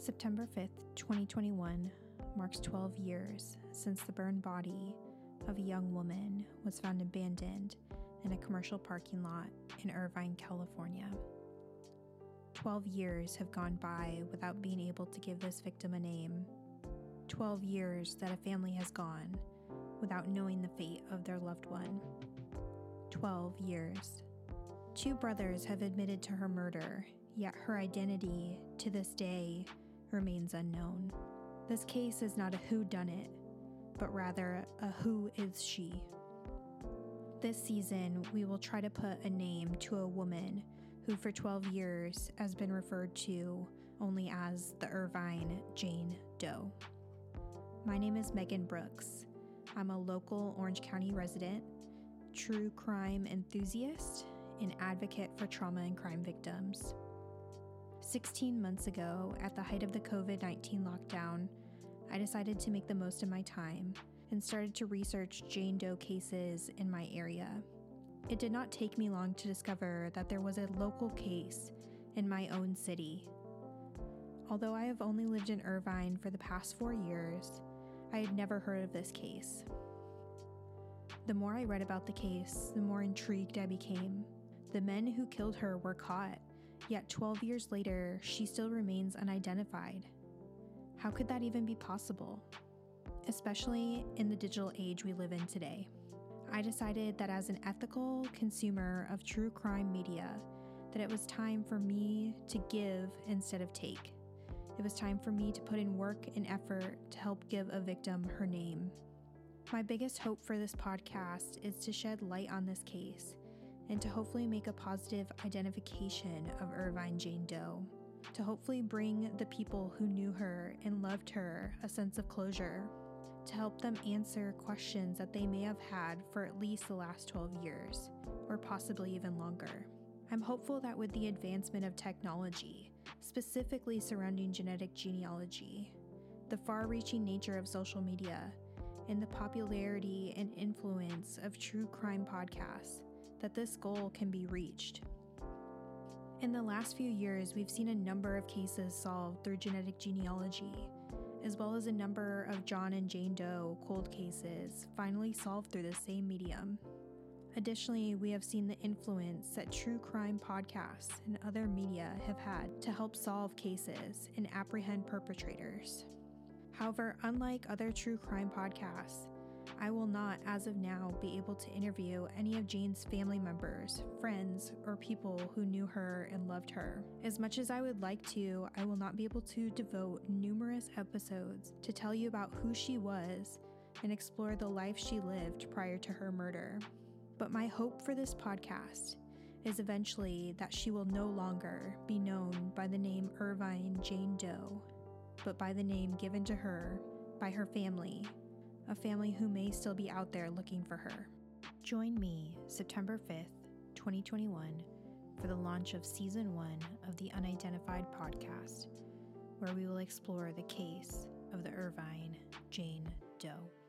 September 5th, 2021 marks 12 years since the burned body of a young woman was found abandoned in a commercial parking lot in Irvine, California. 12 years have gone by without being able to give this victim a name. 12 years that a family has gone without knowing the fate of their loved one. 12 years. Two brothers have admitted to her murder, yet her identity to this day remains unknown. This case is not a who done it, but rather a who is she. This season, we will try to put a name to a woman who for 12 years has been referred to only as the Irvine Jane Doe. My name is Megan Brooks. I'm a local Orange County resident, true crime enthusiast, and advocate for trauma and crime victims. 16 months ago, at the height of the COVID 19 lockdown, I decided to make the most of my time and started to research Jane Doe cases in my area. It did not take me long to discover that there was a local case in my own city. Although I have only lived in Irvine for the past four years, I had never heard of this case. The more I read about the case, the more intrigued I became. The men who killed her were caught, yet 12 years later, she still remains unidentified. How could that even be possible? Especially in the digital age we live in today. I decided that as an ethical consumer of true crime media, that it was time for me to give instead of take. It was time for me to put in work and effort to help give a victim her name. My biggest hope for this podcast is to shed light on this case and to hopefully make a positive identification of Irvine Jane Doe, to hopefully bring the people who knew her and loved her a sense of closure, to help them answer questions that they may have had for at least the last 12 years, or possibly even longer. I'm hopeful that with the advancement of technology, specifically surrounding genetic genealogy, the far reaching nature of social media, and the popularity and influence of true crime podcasts, that this goal can be reached. In the last few years, we've seen a number of cases solved through genetic genealogy, as well as a number of John and Jane Doe cold cases finally solved through the same medium. Additionally, we have seen the influence that true crime podcasts and other media have had to help solve cases and apprehend perpetrators. However, unlike other true crime podcasts, I will not, as of now, be able to interview any of Jane's family members, friends, or people who knew her and loved her. As much as I would like to, I will not be able to devote numerous episodes to tell you about who she was and explore the life she lived prior to her murder. But my hope for this podcast is eventually that she will no longer be known by the name Irvine Jane Doe, but by the name given to her by her family, a family who may still be out there looking for her. Join me September 5th, 2021, for the launch of season one of the Unidentified podcast, where we will explore the case of the Irvine Jane Doe.